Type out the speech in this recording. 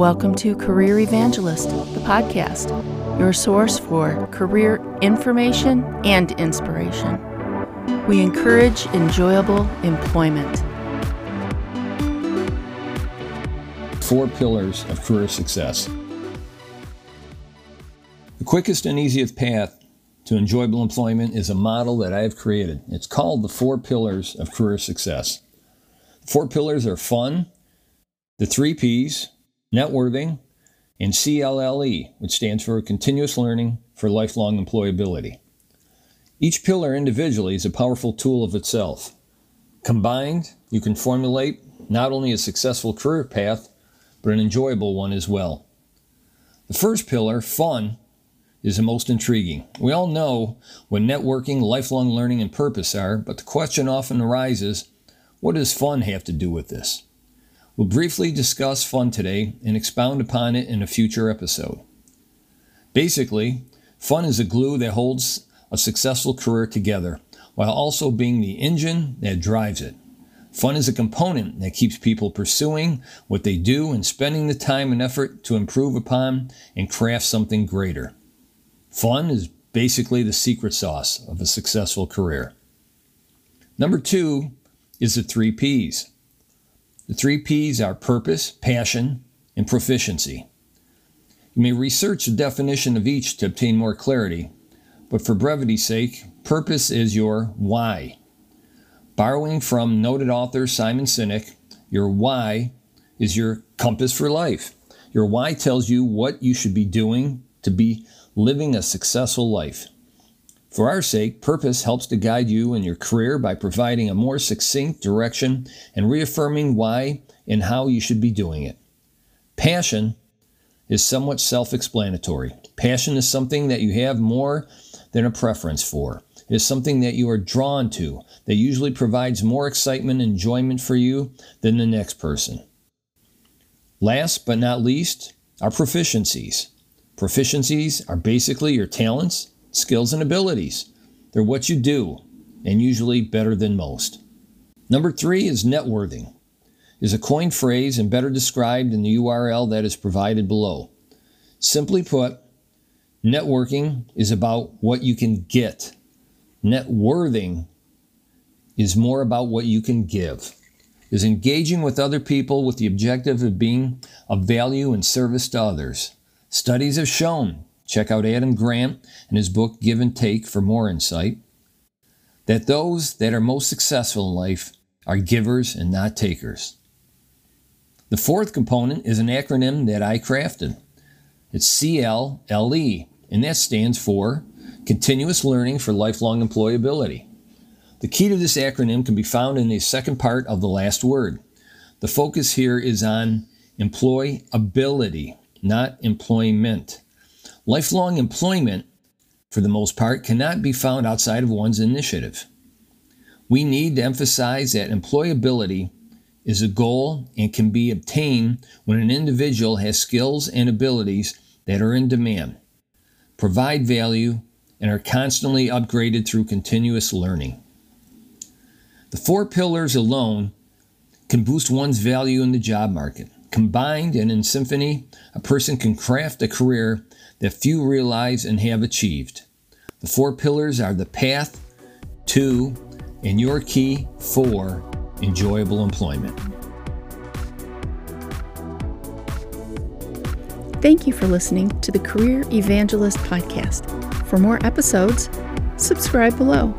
Welcome to Career Evangelist, the podcast, your source for career information and inspiration. We encourage enjoyable employment. Four pillars of career success. The quickest and easiest path to enjoyable employment is a model that I have created. It's called the Four Pillars of Career Success. Four pillars are fun, the three P's, networking, and CLLE, which stands for Continuous Learning for Lifelong Employability. Each pillar individually is a powerful tool of itself. Combined, you can formulate not only a successful career path, but an enjoyable one as well. The first pillar, fun, is the most intriguing. We all know what networking, lifelong learning, and purpose are, but the question often arises what does fun have to do with this? We'll briefly discuss fun today and expound upon it in a future episode. Basically, fun is a glue that holds a successful career together while also being the engine that drives it. Fun is a component that keeps people pursuing what they do and spending the time and effort to improve upon and craft something greater. Fun is basically the secret sauce of a successful career. Number two is the three P's. The three P's are purpose, passion, and proficiency. You may research the definition of each to obtain more clarity, but for brevity's sake, purpose is your why. Borrowing from noted author Simon Sinek, your why is your compass for life. Your why tells you what you should be doing to be living a successful life. For our sake, purpose helps to guide you in your career by providing a more succinct direction and reaffirming why and how you should be doing it. Passion is somewhat self explanatory. Passion is something that you have more than a preference for. It is something that you are drawn to, that usually provides more excitement and enjoyment for you than the next person. Last but not least, are proficiencies. Proficiencies are basically your talents, skills, and abilities. They're what you do, and usually better than most. Number three is networking. Is a coined phrase and better described in the URL that is provided below. Simply put, networking is about what you can get. Networthing is more about what you can give. Is engaging with other people with the objective of being of value and service to others. Studies have shown Check out Adam Grant and his book Give and Take for more insight. That those that are most successful in life are givers and not takers. The fourth component is an acronym that I crafted. It's CLLE, and that stands for Continuous Learning for Lifelong Employability. The key to this acronym can be found in the second part of the last word. The focus here is on employability, not employment. Lifelong employment, for the most part, cannot be found outside of one's initiative. We need to emphasize that employability is a goal and can be obtained when an individual has skills and abilities that are in demand, provide value, and are constantly upgraded through continuous learning. The four pillars alone can boost one's value in the job market. Combined and in symphony, a person can craft a career that few realize and have achieved. The four pillars are the path to and your key for enjoyable employment. Thank you for listening to the Career Evangelist Podcast. For more episodes, subscribe below.